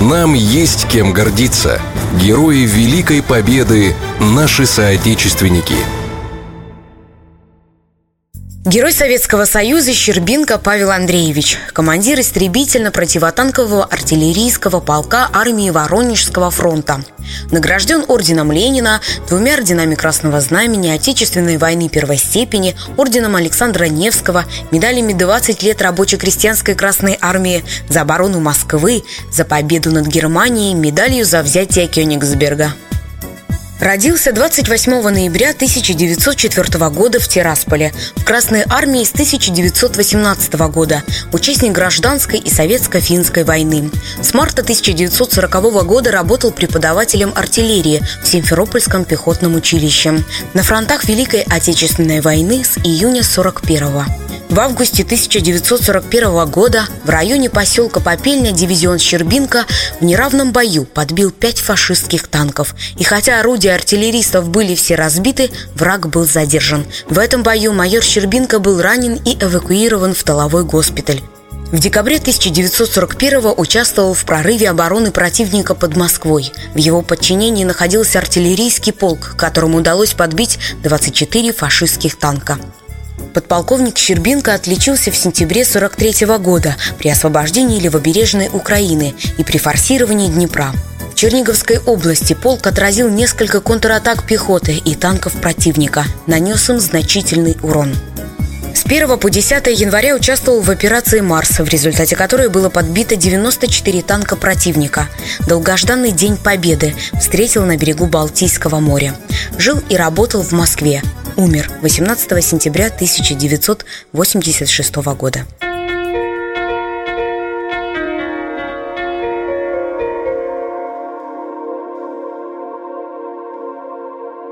Нам есть кем гордиться. Герои Великой Победы – наши соотечественники – Герой Советского Союза Щербинка Павел Андреевич, командир истребительно-противотанкового артиллерийского полка армии Воронежского фронта. Награжден орденом Ленина, двумя орденами Красного Знамени, Отечественной войны первой степени, орденом Александра Невского, медалями 20 лет рабоче-крестьянской Красной Армии, за оборону Москвы, за победу над Германией, медалью за взятие Кёнигсберга. Родился 28 ноября 1904 года в Тирасполе. В Красной армии с 1918 года. Участник гражданской и советско-финской войны. С марта 1940 года работал преподавателем артиллерии в Симферопольском пехотном училище. На фронтах Великой Отечественной войны с июня 41 -го. В августе 1941 года в районе поселка Попельня дивизион Щербинка в неравном бою подбил пять фашистских танков. И хотя орудия артиллеристов были все разбиты, враг был задержан. В этом бою майор Щербинка был ранен и эвакуирован в тыловой госпиталь. В декабре 1941 участвовал в прорыве обороны противника под Москвой. В его подчинении находился артиллерийский полк, которому удалось подбить 24 фашистских танка. Подполковник Щербинко отличился в сентябре 43 года при освобождении левобережной Украины и при форсировании Днепра. В Черниговской области полк отразил несколько контратак пехоты и танков противника, нанес им значительный урон. С 1 по 10 января участвовал в операции «Марс», в результате которой было подбито 94 танка противника. Долгожданный День Победы встретил на берегу Балтийского моря. Жил и работал в Москве умер 18 сентября 1986 года.